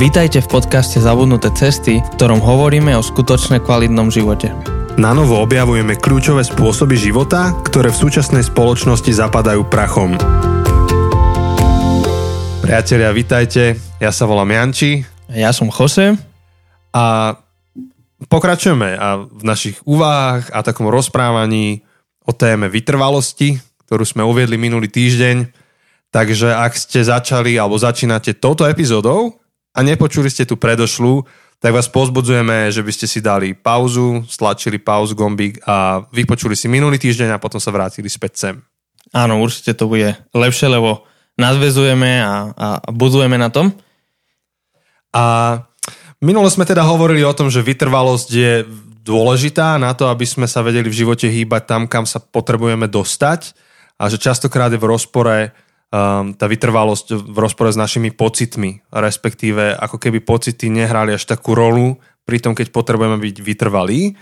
Vítajte v podcaste Zabudnuté cesty, v ktorom hovoríme o skutočne kvalitnom živote. Na novo objavujeme kľúčové spôsoby života, ktoré v súčasnej spoločnosti zapadajú prachom. Priatelia, vitajte. Ja sa volám Janči. Ja som Jose. A pokračujeme a v našich úvahách a takom rozprávaní o téme vytrvalosti, ktorú sme uviedli minulý týždeň. Takže ak ste začali alebo začínate touto epizódou, a nepočuli ste tu predošlú, tak vás pozbudzujeme, že by ste si dali pauzu, stlačili pauzu gombík a vypočuli si minulý týždeň a potom sa vrátili späť sem. Áno, určite to bude lepšie, lebo nadvezujeme a, a budujeme na tom. A minulo sme teda hovorili o tom, že vytrvalosť je dôležitá na to, aby sme sa vedeli v živote hýbať tam, kam sa potrebujeme dostať a že častokrát je v rozpore um, tá vytrvalosť v rozpore s našimi pocitmi, respektíve ako keby pocity nehrali až takú rolu pri tom, keď potrebujeme byť vytrvalí.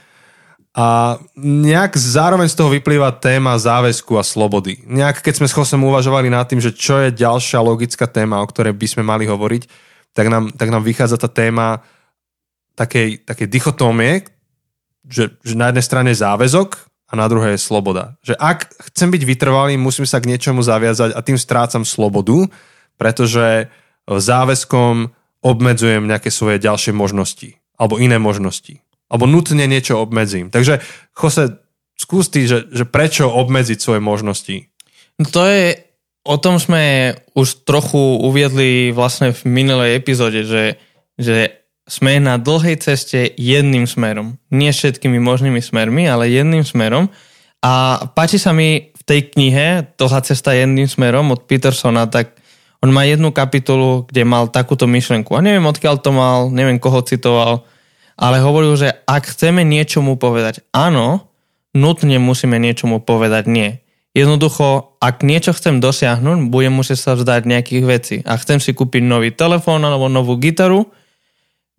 A nejak zároveň z toho vyplýva téma záväzku a slobody. Nejak keď sme s Chosem uvažovali nad tým, že čo je ďalšia logická téma, o ktorej by sme mali hovoriť, tak nám, tak nám vychádza tá téma takej, takej dichotómie, že, že na jednej strane záväzok a na druhé je sloboda. Že ak chcem byť vytrvalý, musím sa k niečomu zaviazať a tým strácam slobodu, pretože záväzkom obmedzujem nejaké svoje ďalšie možnosti alebo iné možnosti. Alebo nutne niečo obmedzím. Takže Jose, skús ty, že, že prečo obmedziť svoje možnosti? No to je, o tom sme už trochu uviedli vlastne v minulej epizóde, že, že sme na dlhej ceste jedným smerom. Nie všetkými možnými smermi, ale jedným smerom. A páči sa mi v tej knihe Dlhá cesta jedným smerom od Petersona, tak on má jednu kapitolu, kde mal takúto myšlenku. A neviem, odkiaľ to mal, neviem, koho citoval, ale hovoril, že ak chceme niečomu povedať áno, nutne musíme niečomu povedať nie. Jednoducho, ak niečo chcem dosiahnuť, budem musieť sa vzdať nejakých vecí. A chcem si kúpiť nový telefón alebo novú gitaru,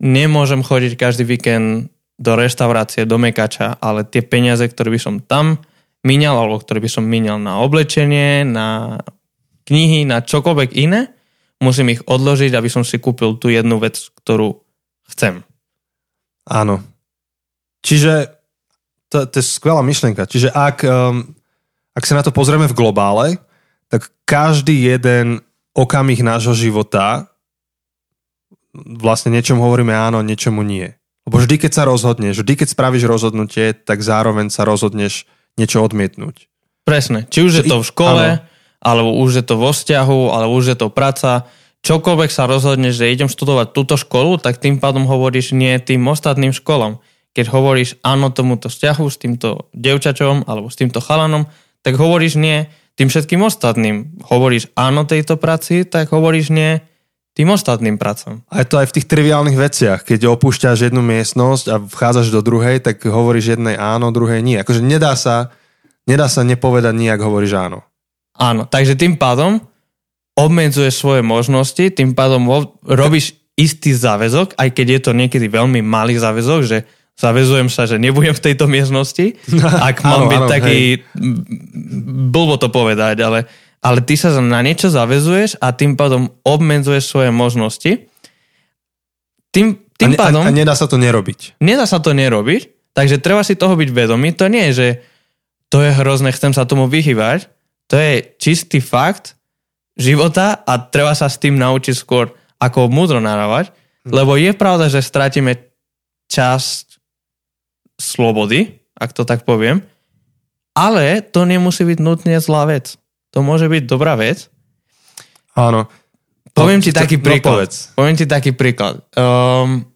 nemôžem chodiť každý víkend do reštaurácie, do mekača, ale tie peniaze, ktoré by som tam míňal, alebo ktoré by som míňal na oblečenie, na knihy, na čokoľvek iné, musím ich odložiť, aby som si kúpil tú jednu vec, ktorú chcem. Áno. Čiže to, to je skvelá myšlienka. Čiže ak, um, ak sa na to pozrieme v globále, tak každý jeden okamih nášho života vlastne niečomu hovoríme áno, niečomu nie. Lebo vždy, keď sa rozhodneš, vždy, keď spravíš rozhodnutie, tak zároveň sa rozhodneš niečo odmietnúť. Presne. Či už je to v škole, áno. alebo už je to vo vzťahu, alebo už je to práca. Čokoľvek sa rozhodneš, že idem študovať túto školu, tak tým pádom hovoríš nie tým ostatným školom. Keď hovoríš áno tomuto vzťahu s týmto devčačom alebo s týmto chalanom, tak hovoríš nie tým všetkým ostatným. Hovoríš áno tejto práci, tak hovoríš nie tým ostatným pracom. A je to aj v tých triviálnych veciach. Keď opúšťaš jednu miestnosť a vchádzaš do druhej, tak hovoríš jednej áno, druhej nie. Akože nedá sa, nedá sa nepovedať nijak hovoríš áno. Áno, takže tým pádom obmedzuješ svoje možnosti, tým pádom robíš istý záväzok, aj keď je to niekedy veľmi malý záväzok, že zavezujem sa, že nebudem v tejto miestnosti, ak mám áno, byť áno, taký, hej. blbo to povedať, ale ale ty sa na niečo zavezuješ a tým pádom obmedzuješ svoje možnosti. Tým, tým a, ne, pádom... A, a nedá sa to nerobiť. Nedá sa to nerobiť, takže treba si toho byť vedomý. To nie je, že to je hrozné, chcem sa tomu vyhývať. To je čistý fakt života a treba sa s tým naučiť skôr, ako múdro narávať. Hm. Lebo je pravda, že stratíme časť slobody, ak to tak poviem, ale to nemusí byť nutne zlá vec. To môže byť dobrá vec. Áno. Poviem ti taký no, príklad. Poviem ti taký príklad. Um,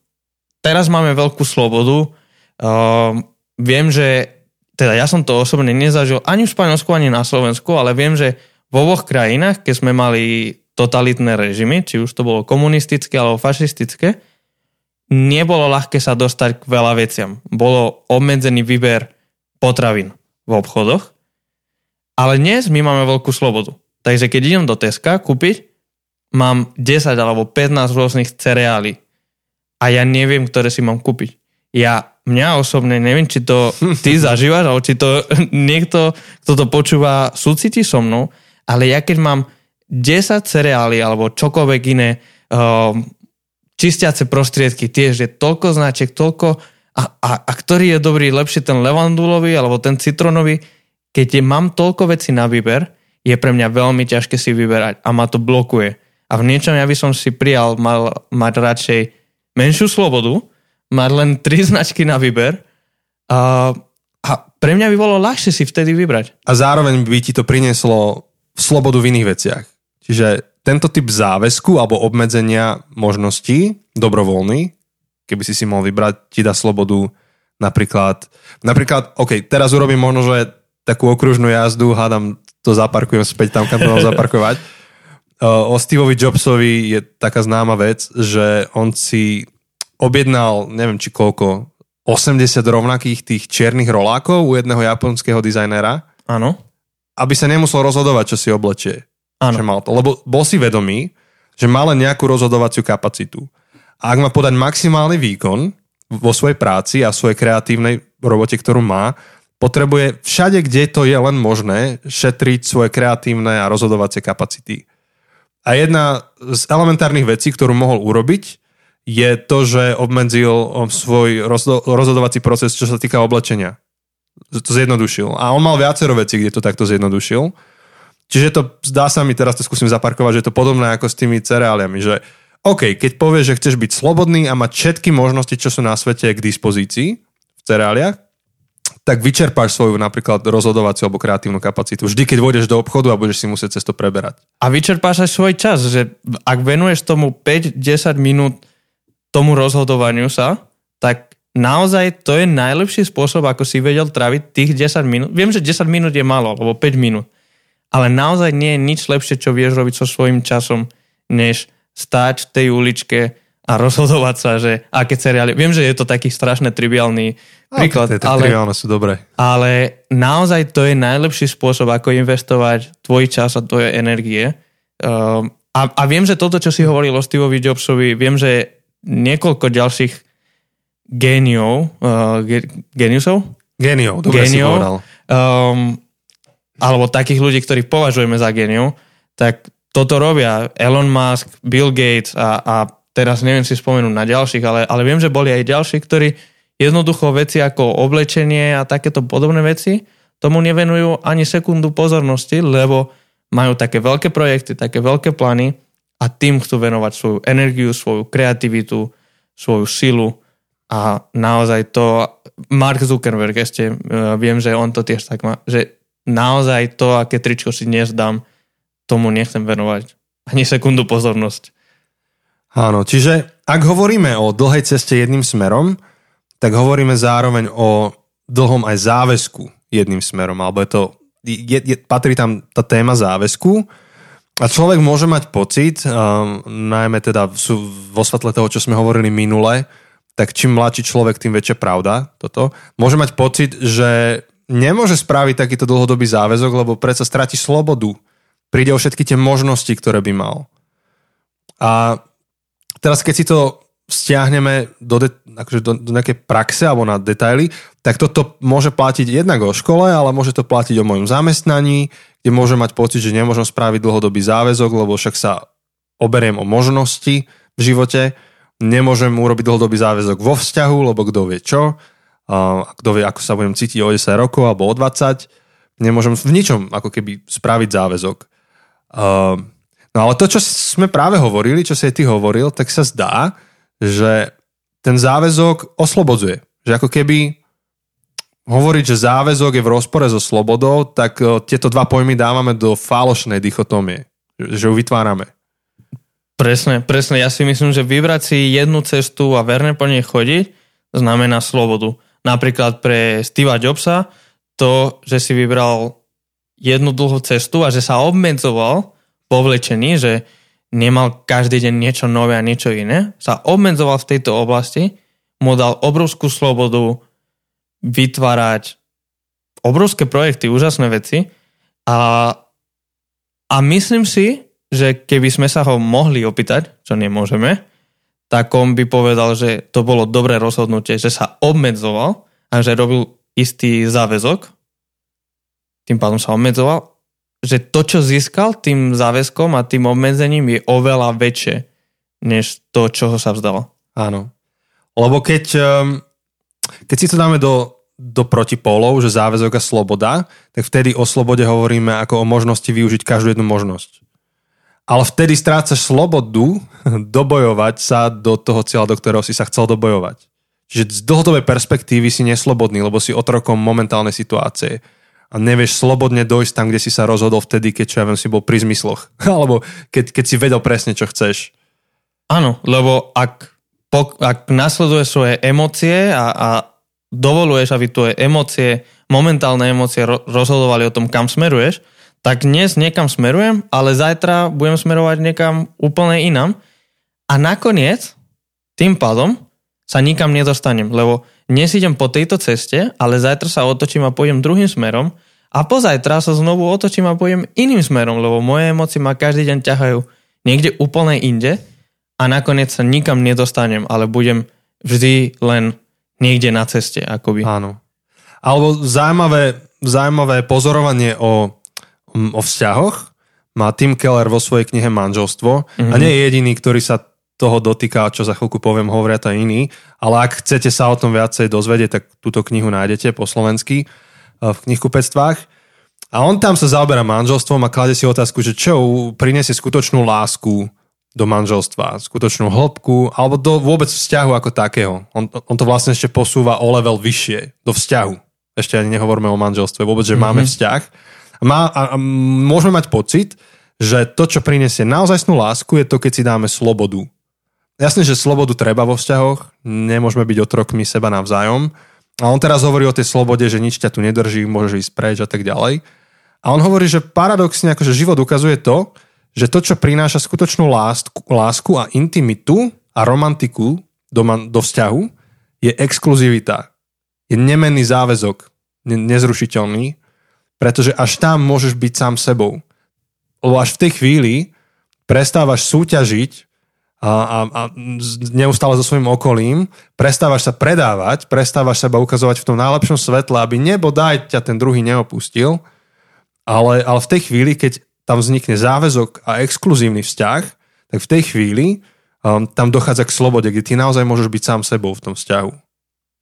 teraz máme veľkú slobodu. Um, viem, že teda ja som to osobne nezažil ani v Španielsku, ani na Slovensku, ale viem, že vo oboch krajinách, keď sme mali totalitné režimy, či už to bolo komunistické alebo fašistické, nebolo ľahké sa dostať k veľa veciam. Bolo obmedzený výber potravín v obchodoch ale dnes my máme veľkú slobodu. Takže keď idem do Teska kúpiť, mám 10 alebo 15 rôznych cereálií. A ja neviem, ktoré si mám kúpiť. Ja, mňa osobne, neviem, či to ty zažívaš, alebo či to niekto, kto to počúva, súciti so mnou, ale ja keď mám 10 cereálií alebo čokoľvek iné, um, či čistiace prostriedky tiež je toľko značiek, toľko a, a, a ktorý je dobrý, lepšie ten levandulový alebo ten citronový. Keď je, mám toľko vecí na výber, je pre mňa veľmi ťažké si vyberať a ma to blokuje. A v niečom ja by som si prijal mal, mať radšej menšiu slobodu, mať len tri značky na výber a, a pre mňa by bolo ľahšie si vtedy vybrať. A zároveň by ti to prinieslo slobodu v iných veciach. Čiže tento typ záväzku alebo obmedzenia možností, dobrovoľný, keby si si mohol vybrať, ti dá slobodu napríklad, napríklad, OK, teraz urobím možno, že takú okružnú jazdu, hádam, to zaparkujem späť tam, kam to mám zaparkovať. O Steveovi Jobsovi je taká známa vec, že on si objednal, neviem či koľko, 80 rovnakých tých čiernych rolákov u jedného japonského dizajnera. Áno. Aby sa nemusel rozhodovať, čo si oblečie. Áno. Že mal to. Lebo bol si vedomý, že má len nejakú rozhodovaciu kapacitu. A ak má podať maximálny výkon vo svojej práci a svojej kreatívnej robote, ktorú má, potrebuje všade, kde to je len možné, šetriť svoje kreatívne a rozhodovacie kapacity. A jedna z elementárnych vecí, ktorú mohol urobiť, je to, že obmedzil svoj rozhodovací proces, čo sa týka oblečenia. To zjednodušil. A on mal viacero vecí, kde to takto zjednodušil. Čiže to, zdá sa mi, teraz to skúsim zaparkovať, že je to podobné ako s tými cereáliami, že OK, keď povieš, že chceš byť slobodný a mať všetky možnosti, čo sú na svete k dispozícii v cereáliach, tak vyčerpáš svoju napríklad rozhodovaciu alebo kreatívnu kapacitu. Vždy, keď vôjdeš do obchodu a budeš si musieť cez to preberať. A vyčerpáš aj svoj čas, že ak venuješ tomu 5-10 minút tomu rozhodovaniu sa, tak naozaj to je najlepší spôsob, ako si vedel traviť tých 10 minút. Viem, že 10 minút je málo, alebo 5 minút. Ale naozaj nie je nič lepšie, čo vieš robiť so svojím časom, než stáť v tej uličke a rozhodovať sa, že aké seriály. Viem, že je to taký strašne triviálny príklad. Ale, ale, sú dobré. Ale naozaj to je najlepší spôsob, ako investovať tvoj čas a tvoje energie. Um, a, a viem, že toto, čo si hovoril o Steveovi Jobsovi, viem, že niekoľko ďalších géniov, uh, ge, geniusov? Géniov, dobre géniov, si povedal. Um, alebo takých ľudí, ktorých považujeme za géniov, tak toto robia Elon Musk, Bill Gates a, a teraz neviem si spomenúť na ďalších, ale, ale viem, že boli aj ďalší, ktorí jednoducho veci ako oblečenie a takéto podobné veci tomu nevenujú ani sekundu pozornosti, lebo majú také veľké projekty, také veľké plány a tým chcú venovať svoju energiu, svoju kreativitu, svoju silu a naozaj to, Mark Zuckerberg ešte, e, viem, že on to tiež tak má, že naozaj to, aké tričko si dnes dám, tomu nechcem venovať ani sekundu pozornosť. Áno, čiže ak hovoríme o dlhej ceste jedným smerom, tak hovoríme zároveň o dlhom aj záväzku jedným smerom, alebo je to, je, je, patrí tam tá téma záväzku, a človek môže mať pocit, um, najmä teda sú vo svetle toho, čo sme hovorili minule, tak čím mladší človek, tým väčšia pravda toto. Môže mať pocit, že nemôže spraviť takýto dlhodobý záväzok, lebo predsa stráti slobodu. Príde o všetky tie možnosti, ktoré by mal. A teraz keď si to stiahneme do, de, akože do, do nejakej praxe alebo na detaily, tak toto môže platiť jednak o škole, ale môže to platiť o mojom zamestnaní, kde môžem mať pocit, že nemôžem spraviť dlhodobý záväzok, lebo však sa oberiem o možnosti v živote, nemôžem urobiť dlhodobý záväzok vo vzťahu, lebo kto vie čo, a kto vie, ako sa budem cítiť o 10 rokov alebo o 20, nemôžem v ničom ako keby spraviť záväzok. No ale to, čo sme práve hovorili, čo si aj ty hovoril, tak sa zdá, že ten záväzok oslobodzuje. Že ako keby hovoriť, že záväzok je v rozpore so slobodou, tak e, tieto dva pojmy dávame do falošnej dichotómie. Že ju vytvárame. Presne, presne. Ja si myslím, že vybrať si jednu cestu a verne po nej chodiť znamená slobodu. Napríklad pre Steva Jobsa to, že si vybral jednu dlhú cestu a že sa obmedzoval po vlečení, že nemal každý deň niečo nové a niečo iné, sa obmedzoval v tejto oblasti, mu dal obrovskú slobodu vytvárať obrovské projekty, úžasné veci. A, a myslím si, že keby sme sa ho mohli opýtať, čo nemôžeme, tak on by povedal, že to bolo dobré rozhodnutie, že sa obmedzoval a že robil istý záväzok, tým pádom sa obmedzoval že to, čo získal tým záväzkom a tým obmedzením je oveľa väčšie, než to, čoho sa vzdala. Áno. Lebo keď, um, keď si to dáme do, do protipólov, že záväzok a sloboda, tak vtedy o slobode hovoríme ako o možnosti využiť každú jednu možnosť. Ale vtedy strácaš slobodu dobojovať sa do toho cieľa, do ktorého si sa chcel dobojovať. Čiže z dlhodobej perspektívy si neslobodný, lebo si otrokom momentálnej situácie a nevieš slobodne dojsť tam, kde si sa rozhodol vtedy, keď čo ja viem, si bol pri zmysloch. Alebo keď, keď si vedel presne, čo chceš. Áno, lebo ak pok- ak nasleduješ svoje emócie a, a dovoluješ, aby tvoje emócie, momentálne emócie ro- rozhodovali o tom, kam smeruješ, tak dnes niekam smerujem, ale zajtra budem smerovať niekam úplne inám. A nakoniec, tým pádom, sa nikam nedostanem, lebo dnes idem po tejto ceste, ale zajtra sa otočím a pôjdem druhým smerom a pozajtra sa znovu otočím a pôjdem iným smerom, lebo moje emócie ma každý deň ťahajú niekde úplne inde a nakoniec sa nikam nedostanem, ale budem vždy len niekde na ceste. Akoby. Áno. Alebo zaujímavé, zaujímavé pozorovanie o, o vzťahoch má Tim Keller vo svojej knihe Manželstvo mm-hmm. a nie je jediný, ktorý sa toho dotýka, čo za chvíľku poviem, hovoria to iní, ale ak chcete sa o tom viacej dozvedieť, tak túto knihu nájdete po slovensky eh, v knihkupectvách. A on tam sa zaoberá manželstvom a klade si otázku, že čo priniesie skutočnú lásku do manželstva, skutočnú hĺbku, alebo do vôbec vzťahu ako takého. On, on to vlastne ešte posúva o level vyššie, do vzťahu. Ešte ani nehovoríme o manželstve, vôbec, že mm-hmm. máme vzťah. Má, a, a môžeme mať pocit, že to, čo prinesie naozajstnú lásku, je to, keď si dáme slobodu. Jasne, že slobodu treba vo vzťahoch, nemôžeme byť otrokmi seba navzájom. A on teraz hovorí o tej slobode, že nič ťa tu nedrží, môžeš ísť preč a tak ďalej. A on hovorí, že paradoxne, akože život ukazuje to, že to, čo prináša skutočnú lásku, lásku a intimitu a romantiku do, do vzťahu, je exkluzivita. Je nemenný záväzok, ne, nezrušiteľný, pretože až tam môžeš byť sám sebou. Lebo až v tej chvíli prestávaš súťažiť a, a, a neustále so svojím okolím, prestávaš sa predávať, prestávaš seba ukazovať v tom najlepšom svetle, aby nebo daj ťa ten druhý neopustil, ale, ale v tej chvíli, keď tam vznikne záväzok a exkluzívny vzťah, tak v tej chvíli um, tam dochádza k slobode, kde ty naozaj môžeš byť sám sebou v tom vzťahu.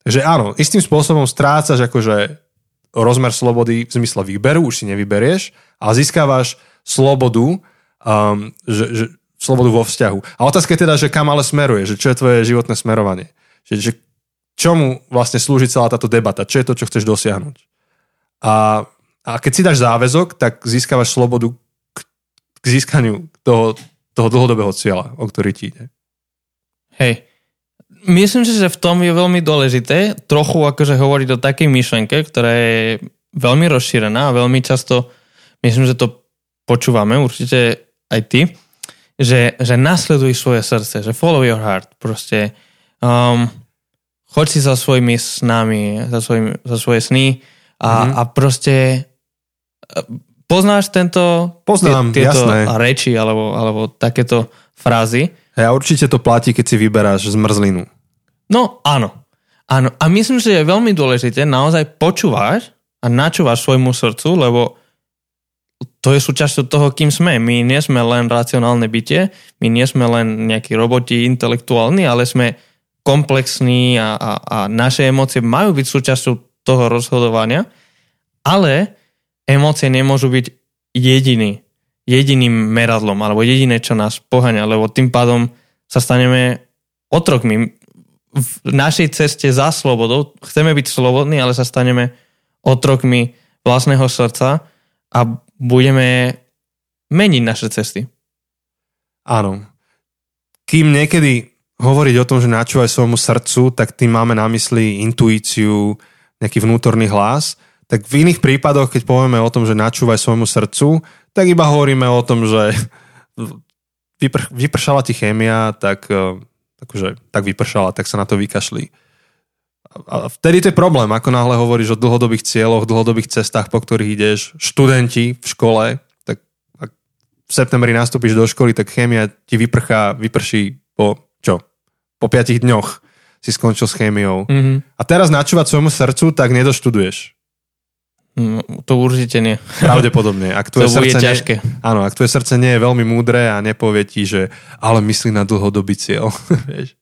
Takže áno, istým spôsobom strácaš akože rozmer slobody v zmysle výberu, už si nevyberieš, ale získavaš slobodu, um, že, že, slobodu vo vzťahu. A otázka je teda, že kam ale smeruje, že čo je tvoje životné smerovanie. Že, že čomu vlastne slúži celá táto debata, čo je to, čo chceš dosiahnuť. A, a keď si dáš záväzok, tak získavaš slobodu k získaniu toho, toho dlhodobého cieľa, o ktorý ti ide. Hej. Myslím si, že v tom je veľmi dôležité trochu akože hovoriť o takej myšlenke, ktorá je veľmi rozšírená a veľmi často, myslím, že to počúvame, určite aj ty, že, že nasleduj svoje srdce, že follow your heart, proste um, choď si za svojimi snami, za, svojimi, za svoje sny a, mm-hmm. a proste Poznáš tento, Poznám, tieto jasné. reči alebo, alebo takéto frázy? Ja určite to platí, keď si vyberáš zmrzlinu. No áno. Áno. A myslím, že je veľmi dôležité naozaj počúvať a načúvať svojmu srdcu, lebo to je súčasťou toho, kým sme. My nie sme len racionálne bytie, my nie sme len nejakí roboti intelektuálni, ale sme komplexní a, a, a naše emócie majú byť súčasťou toho rozhodovania, ale emócie nemôžu byť jediný, jediným meradlom alebo jediné, čo nás poháňa, lebo tým pádom sa staneme otrokmi. V našej ceste za slobodou chceme byť slobodní, ale sa staneme otrokmi vlastného srdca a budeme meniť naše cesty. Áno. Kým niekedy hovoriť o tom, že načúvaj svojmu srdcu, tak tým máme na mysli intuíciu, nejaký vnútorný hlas, tak v iných prípadoch, keď povieme o tom, že načúvaj svojmu srdcu, tak iba hovoríme o tom, že vypr- vypršala ti chémia, tak, e, akože, tak vypršala, tak sa na to vykašli. A vtedy to je problém, ako náhle hovoríš o dlhodobých cieľoch, dlhodobých cestách, po ktorých ideš, študenti v škole, tak ak v septembri nastúpiš do školy, tak chémia ti vyprchá, vyprší po čo? Po piatich dňoch si skončil s chémiou. Mm-hmm. A teraz načúvať svojmu srdcu, tak nedoštuduješ Mm, To určite nie. Pravdepodobne. Ak To tvoje bude srdce ťažké. Nie, áno, ak tvoje srdce nie je veľmi múdre a nepovie ti, že ale myslí na dlhodobý cieľ. Vieš.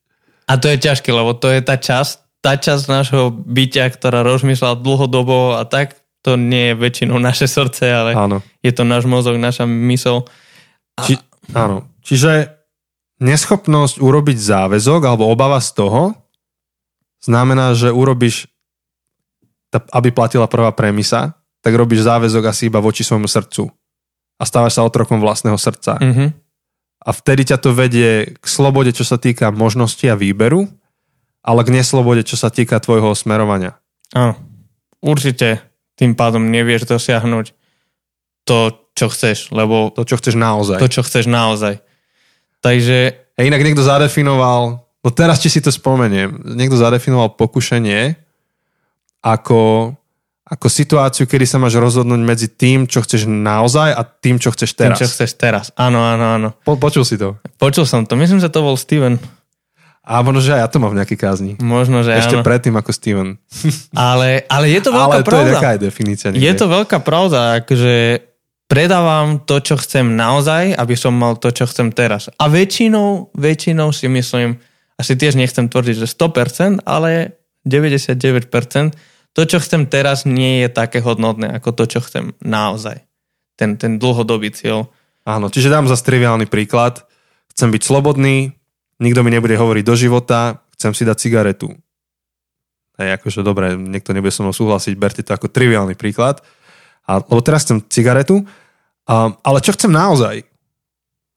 A to je ťažké, lebo to je tá časť, tá časť nášho bytia, ktorá rozmýšľa dlhodobo a tak, to nie je väčšinou naše srdce, ale áno. je to náš mozog, naša mysl. Či, áno. Čiže neschopnosť urobiť záväzok alebo obava z toho znamená, že urobíš, aby platila prvá premisa, tak robíš záväzok asi iba voči svojmu srdcu. A stávaš sa otrokom vlastného srdca. Mhm. A vtedy ťa to vedie k slobode, čo sa týka možnosti a výberu, ale k neslobode, čo sa týka tvojho smerovania. Áno. Určite tým pádom nevieš dosiahnuť to, čo chceš, lebo To, čo chceš naozaj. to, čo chceš naozaj. Takže A inak niekto zadefinoval, no teraz či si to spomeniem, niekto zadefinoval pokušenie ako, ako situáciu, kedy sa máš rozhodnúť medzi tým, čo chceš naozaj a tým, čo chceš tým, teraz. čo chceš teraz. Áno, áno, áno. Po, počul si to? Počul som to. Myslím, že to bol Steven. A možno, že aj ja to mám v nejakej kázni. Možno, že Ešte áno. predtým ako Steven. Ale, ale je to veľká Ale to je pravda. taká aj definícia. Je niekde. to veľká pravda, akože predávam to, čo chcem naozaj, aby som mal to, čo chcem teraz. A väčšinou, väčšinou si myslím, asi tiež nechcem tvrdiť, že 100%, ale 99%, to, čo chcem teraz, nie je také hodnotné, ako to, čo chcem naozaj. Ten, ten dlhodobý cieľ. Áno, čiže dám za triviálny príklad. Chcem byť slobodný, nikto mi nebude hovoriť do života, chcem si dať cigaretu. Hej, akože dobre, niekto nebude so mnou súhlasiť, berte to ako triviálny príklad. A, lebo teraz chcem cigaretu, a, ale čo chcem naozaj?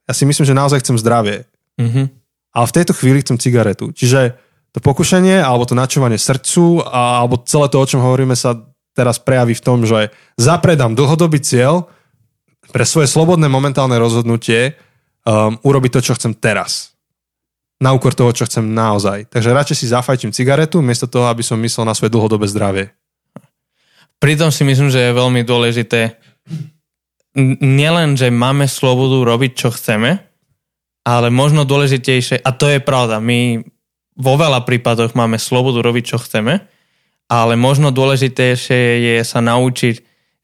Ja si myslím, že naozaj chcem zdravie. Mhm. Ale v tejto chvíli chcem cigaretu. Čiže to pokušenie, alebo to načúvanie srdcu, a, alebo celé to, o čom hovoríme, sa teraz prejaví v tom, že zapredám dlhodobý cieľ pre svoje slobodné momentálne rozhodnutie um, urobiť to, čo chcem teraz. Na úkor toho, čo chcem naozaj. Takže radšej si zafajčím cigaretu, miesto toho, aby som myslel na svoje dlhodobé zdravie. Pritom si myslím, že je veľmi dôležité nielen, že máme slobodu robiť, čo chceme, ale možno dôležitejšie, a to je pravda, my vo veľa prípadoch máme slobodu robiť, čo chceme, ale možno dôležitejšie je sa naučiť,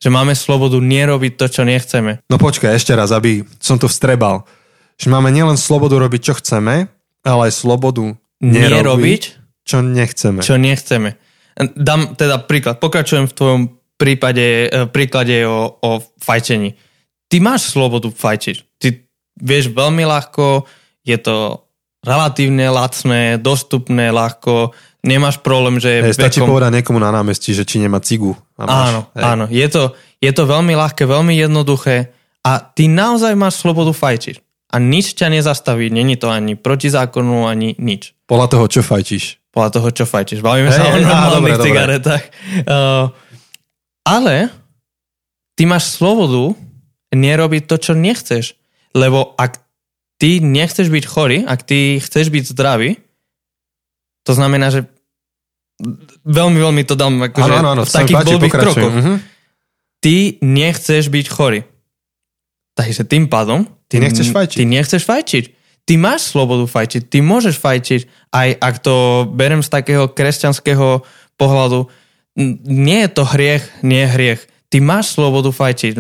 že máme slobodu nerobiť to, čo nechceme. No počkaj, ešte raz, aby som to vstrebal. Že máme nielen slobodu robiť, čo chceme, ale slobodu nerobiť, Nerobiť, čo nechceme. čo nechceme. Dám teda príklad, pokračujem v tvojom prípade, eh, príklade o, o fajčení. Ty máš slobodu fajčiť. Ty vieš veľmi ľahko, je to relatívne lacné, dostupné ľahko, nemáš problém, že Hej, stačí povedať niekomu na námestí, že či nemá cigu. A máš, Áno, hej. áno. Je to, je to veľmi ľahké, veľmi jednoduché a ty naozaj máš slobodu fajčiť. A nič ťa nezastaví, není to ani proti zákonu, ani nič. Podľa toho, čo fajčíš. podľa toho, čo fajčíš. Bavíme Hej, sa o normálnych dobre, dobre. cigaretách. Uh, ale ty máš slobodu nerobiť to, čo nechceš. Lebo ak ty nechceš byť chorý, ak ty chceš byť zdravý, to znamená, že veľmi, veľmi to dám akože áno, áno, v takých páči, blbých krokoch. Mhm. Ty nechceš byť chorý. Takže tým pádom Ty nechceš fajčiť. Ty nechceš fajčiť. Ty máš slobodu fajčiť. Ty môžeš fajčiť, aj ak to berem z takého kresťanského pohľadu. Nie je to hriech, nie je hriech. Ty máš slobodu fajčiť.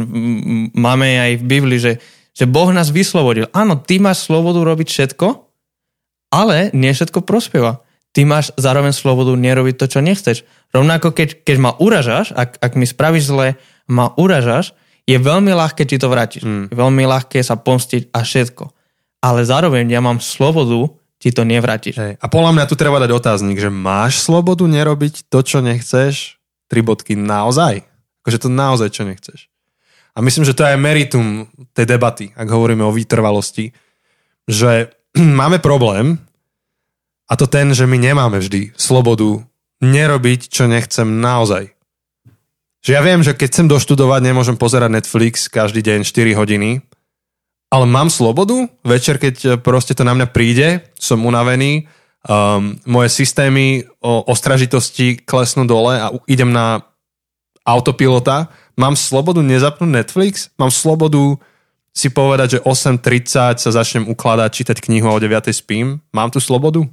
Máme aj v Biblii, že, že Boh nás vyslobodil. Áno, ty máš slobodu robiť všetko, ale nie všetko prospieva. Ty máš zároveň slobodu nerobiť to, čo nechceš. Rovnako keď, keď ma uražáš, ak, ak mi spravíš zle, ma uražáš, je veľmi ľahké ti to vrátiť. Mm. Je veľmi ľahké sa pomstiť a všetko. Ale zároveň ja mám slobodu ti to nevrátiť. Hej. A podľa mňa tu treba dať otáznik, že máš slobodu nerobiť to, čo nechceš? Tri bodky naozaj? Akože to naozaj, čo nechceš. A myslím, že to je aj meritum tej debaty, ak hovoríme o vytrvalosti, že máme problém a to ten, že my nemáme vždy slobodu nerobiť, čo nechcem naozaj. Že ja viem, že keď chcem doštudovať, nemôžem pozerať Netflix každý deň 4 hodiny, ale mám slobodu, večer, keď e, proste to na mňa príde, som unavený, um, moje systémy o ostražitosti klesnú dole a idem na autopilota, mám slobodu nezapnúť Netflix, mám slobodu si povedať, že 8.30 sa začnem ukladať, čítať knihu a o 9.00 spím. Mám tu slobodu?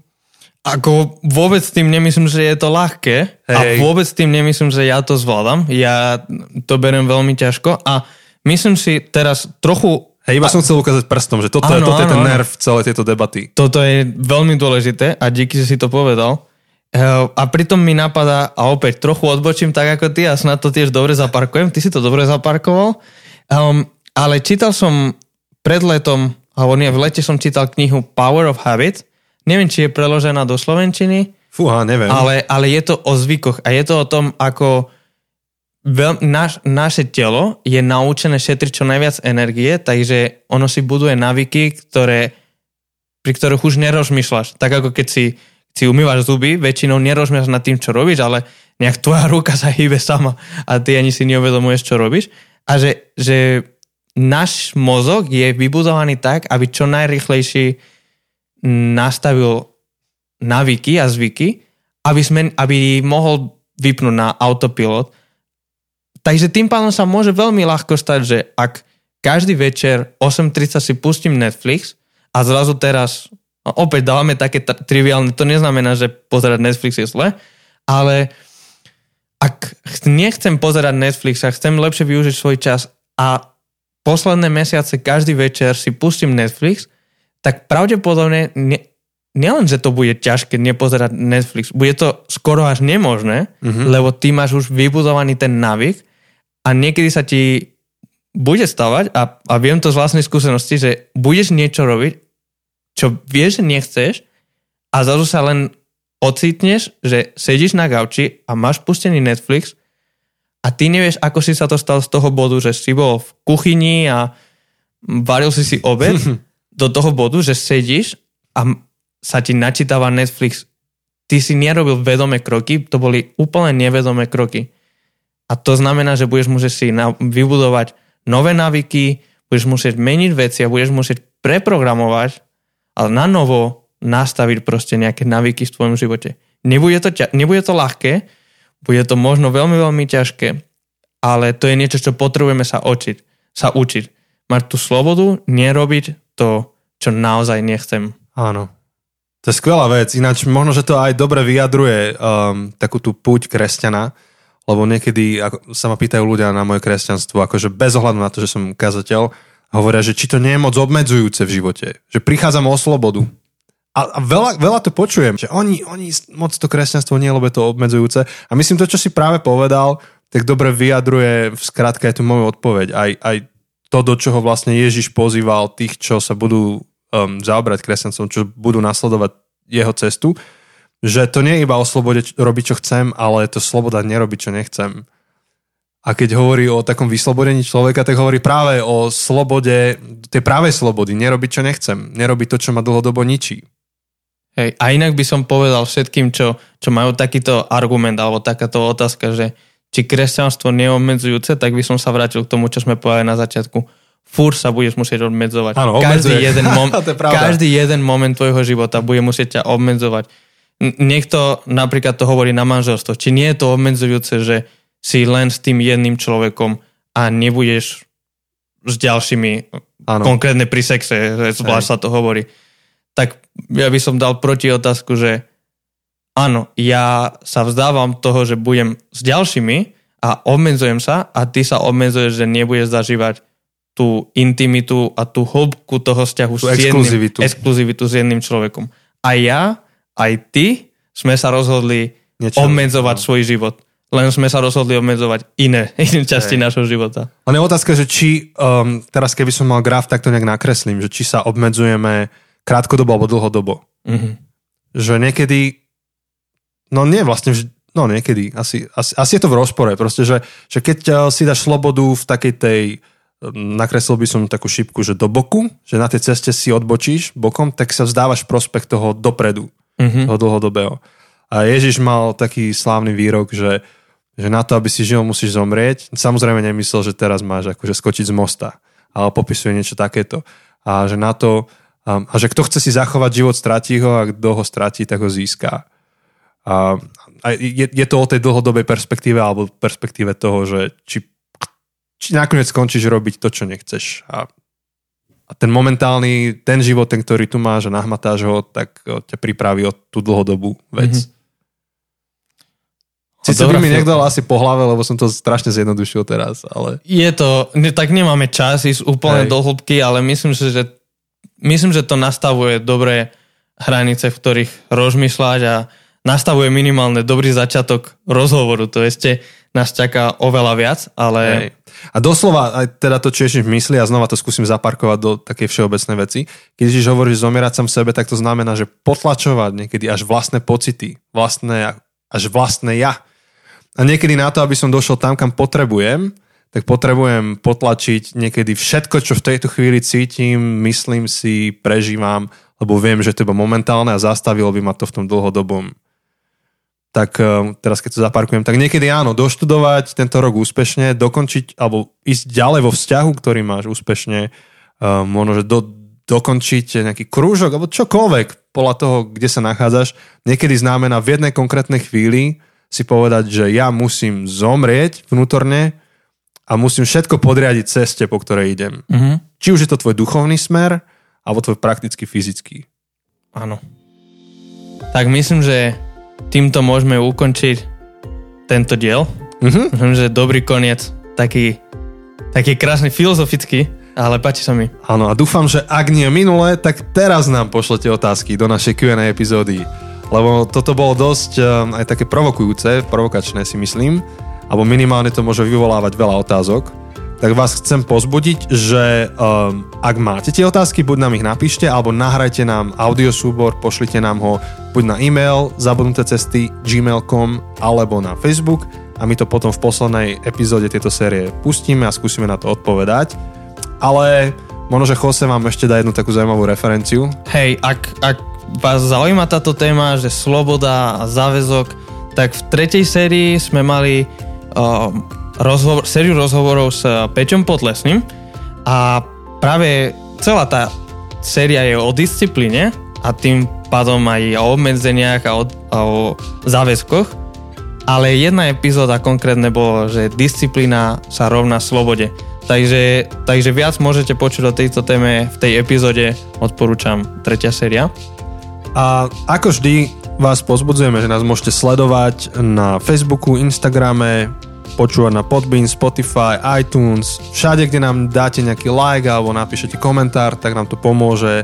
Ako vôbec tým nemyslím, že je to ľahké Hej. a vôbec tým nemyslím, že ja to zvládam. Ja to beriem veľmi ťažko a myslím si teraz trochu... Hej, iba som chcel ukázať prstom, že toto, áno, toto je ten nerv celej tejto debaty. Toto je veľmi dôležité a díky, že si to povedal. A pritom mi napadá, a opäť trochu odbočím tak ako ty a snad to tiež dobre zaparkujem, ty si to dobre zaparkoval, um, ale čítal som pred letom, alebo nie, v lete som čítal knihu Power of Habit Neviem, či je preložená do Slovenčiny. Fúha, neviem. Ale, ale je to o zvykoch a je to o tom, ako veľ, naš, naše telo je naučené šetriť čo najviac energie, takže ono si buduje navyky, ktoré, pri ktorých už nerozmýšľaš. Tak ako keď si, si umývaš zuby, väčšinou nerozmýšľaš nad tým, čo robíš, ale nejak tvoja ruka sa hýbe sama a ty ani si neuvedomuješ, čo robíš. A že, že náš mozog je vybudovaný tak, aby čo najrychlejší nastavil navyky a zvyky, aby, sme, aby mohol vypnúť na autopilot. Takže tým pádom sa môže veľmi ľahko stať, že ak každý večer 8.30 si pustím Netflix a zrazu teraz no opäť dávame také t- triviálne, to neznamená, že pozerať Netflix je zle, ale ak nechcem pozerať Netflix a chcem lepšie využiť svoj čas a posledné mesiace každý večer si pustím Netflix, tak pravdepodobne ne, nielen, že to bude ťažké nepozerať Netflix, bude to skoro až nemožné, mm-hmm. lebo ty máš už vybudovaný ten návyk a niekedy sa ti bude stavať a, a viem to z vlastnej skúsenosti, že budeš niečo robiť, čo vieš, že nechceš a zrazu sa len ocitneš, že sedíš na gauči a máš pustený Netflix a ty nevieš, ako si sa to stal z toho bodu, že si bol v kuchyni a varil si si obed do toho bodu, že sedíš a sa ti načítava Netflix. Ty si nerobil vedomé kroky, to boli úplne nevedomé kroky. A to znamená, že budeš musieť si vybudovať nové návyky, budeš musieť meniť veci a budeš musieť preprogramovať, ale na novo nastaviť proste nejaké návyky v tvojom živote. Nebude to, nebude to ľahké, bude to možno veľmi, veľmi ťažké, ale to je niečo, čo potrebujeme sa učiť. Sa učiť. Mať tú slobodu, nerobiť to, čo naozaj nechcem. Áno. To je skvelá vec. Ináč možno, že to aj dobre vyjadruje um, takú tú púť kresťana, lebo niekedy ako, sa ma pýtajú ľudia na moje kresťanstvo, akože bez ohľadu na to, že som kazateľ, hovoria, že či to nie je moc obmedzujúce v živote, že prichádzam o slobodu. A, a veľa, veľa to počujem, že oni, oni moc to kresťanstvo nie, lebo je to obmedzujúce. A myslím, to, čo si práve povedal, tak dobre vyjadruje v skratke aj tú moju odpoveď. Aj, aj to, do čoho vlastne Ježiš pozýval tých, čo sa budú um, zaobrať kresťancom, čo budú nasledovať jeho cestu, že to nie je iba o slobode robiť, čo chcem, ale je to sloboda nerobiť, čo nechcem. A keď hovorí o takom vyslobodení človeka, tak hovorí práve o slobode, tej právej slobody, nerobiť, čo nechcem, nerobiť to, čo ma dlhodobo ničí. Hej, a inak by som povedal všetkým, čo, čo majú takýto argument alebo takáto otázka, že či kresťanstvo neobmedzujúce, tak by som sa vrátil k tomu, čo sme povedali na začiatku. Fúr sa budeš musieť obmedzovať. Áno, každý, jeden mom- každý jeden moment tvojho života bude musieť ťa obmedzovať. Niekto napríklad to hovorí na manželstvo. Či nie je to obmedzujúce, že si len s tým jedným človekom a nebudeš s ďalšími, ano. konkrétne pri sexe, zvlášť sa to hovorí. Tak ja by som dal proti otázku, že áno, ja sa vzdávam toho, že budem s ďalšími a obmedzujem sa a ty sa obmedzuješ, že nebudeš zažívať tú intimitu a tú hĺbku toho vzťahu tú s exkluzivitu. Jedným, exkluzivitu s jedným človekom. A ja, aj ty sme sa rozhodli Niečo, obmedzovať no. svoj život. Len sme sa rozhodli obmedzovať iné, iné časti Hej. našho života. Ale je otázka, že či, um, teraz keby som mal graf, tak to nejak nakreslím, že či sa obmedzujeme krátkodobo alebo dlhodobo. Mm-hmm. Že niekedy No nie vlastne, no niekedy, asi, asi, asi je to v rozpore, proste, že, že keď eh, si dáš slobodu v takej tej, nakreslil by som takú šipku, že do boku, že na tej ceste si odbočíš bokom, tak sa vzdávaš prospekt toho dopredu, mm-hmm. toho dlhodobého. A Ježiš mal taký slávny výrok, že, že na to, aby si žil, musíš zomrieť. Samozrejme nemyslel, že teraz máš akože skočiť z mosta, ale popisuje niečo takéto. A že na to, a že kto chce si zachovať život, stratí ho a kto ho stratí, tak ho získá. A, a je, je to o tej dlhodobej perspektíve alebo perspektíve toho, že či, či nakoniec skončíš robiť to, čo nechceš. A a ten momentálny, ten život, ten, ktorý tu máš a nahmatáš ho, tak ťa pripraví o tú dlhodobú vec. Mm-hmm. Sice by mi niekto asi po hlave, lebo som to strašne zjednodušil teraz, ale... Je to, ne, tak nemáme čas ísť úplne Hej. do hĺbky, ale myslím si, že myslím, že to nastavuje dobré hranice, v ktorých rozmýšľať a nastavuje minimálne dobrý začiatok rozhovoru. To ešte nás čaká oveľa viac, ale... Hej. A doslova, aj teda to, čo v mysli, a znova to skúsim zaparkovať do takej všeobecnej veci. Keď Ježiš hovorí, že zomierať sam sebe, tak to znamená, že potlačovať niekedy až vlastné pocity, vlastné, až vlastné ja. A niekedy na to, aby som došiel tam, kam potrebujem, tak potrebujem potlačiť niekedy všetko, čo v tejto chvíli cítim, myslím si, prežívam, lebo viem, že to je momentálne a zastavilo by ma to v tom dlhodobom tak eh, teraz keď to zaparkujem, tak niekedy áno, doštudovať tento rok úspešne, dokončiť alebo ísť ďalej vo vzťahu, ktorý máš úspešne, uh, možno, že do, dokončiť nejaký krúžok alebo čokoľvek podľa toho, kde sa nachádzaš, niekedy znamená v jednej konkrétnej chvíli si povedať, že ja musím zomrieť vnútorne a musím všetko podriadiť ceste, po ktorej idem. Mm-hmm. Či už je to tvoj duchovný smer, alebo tvoj prakticky fyzický. Áno. Tak myslím, že týmto môžeme ukončiť tento diel. Uh-huh. Myslím, že dobrý koniec, taký, taký krásny filozofický, ale páči sa mi. Áno a dúfam, že ak nie minulé, tak teraz nám pošlete otázky do našej Q&A epizódy. Lebo toto bolo dosť um, aj také provokujúce, provokačné si myslím, alebo minimálne to môže vyvolávať veľa otázok tak vás chcem pozbudiť, že um, ak máte tie otázky, buď nám ich napíšte, alebo nahrajte nám audiosúbor, pošlite nám ho buď na e-mail zabudnuté cesty gmail.com alebo na Facebook a my to potom v poslednej epizóde tejto série pustíme a skúsime na to odpovedať. Ale možno, že Jose vám ešte dá jednu takú zaujímavú referenciu. Hej, ak, ak vás zaujíma táto téma, že sloboda a záväzok, tak v tretej sérii sme mali um, rozhovor, sériu rozhovorov s eh, Peťom Potlesným a práve celá tá séria je o disciplíne a tým pádom aj o obmedzeniach a o, a o záväzkoch, ale jedna epizóda konkrétne bolo, že disciplína sa rovná slobode. Takže, takže viac môžete počuť o tejto téme v tej epizóde, odporúčam tretia séria. A ako vždy vás pozbudzujeme, že nás môžete sledovať na Facebooku, Instagrame, počúvať na Podbean, Spotify, iTunes, všade, kde nám dáte nejaký like alebo napíšete komentár, tak nám to pomôže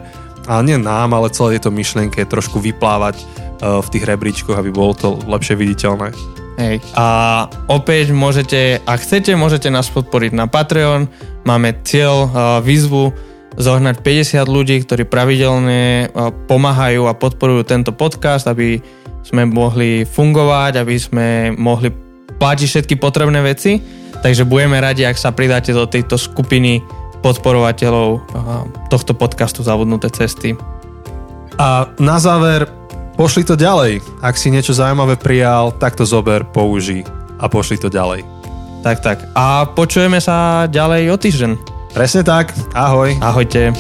ale nie nám, ale celé tieto myšlienke trošku vyplávať uh, v tých rebríčkoch, aby bolo to lepšie viditeľné. Hej. A opäť môžete, ak chcete, môžete nás podporiť na Patreon. Máme cieľ, uh, výzvu zohnať 50 ľudí, ktorí pravidelne uh, pomáhajú a podporujú tento podcast, aby sme mohli fungovať, aby sme mohli platiť všetky potrebné veci, takže budeme radi, ak sa pridáte do tejto skupiny podporovateľov tohto podcastu Zavodnuté cesty. A na záver, pošli to ďalej. Ak si niečo zaujímavé prijal, tak to zober, použij a pošli to ďalej. Tak, tak. A počujeme sa ďalej o týždeň. Presne tak. Ahoj. Ahojte.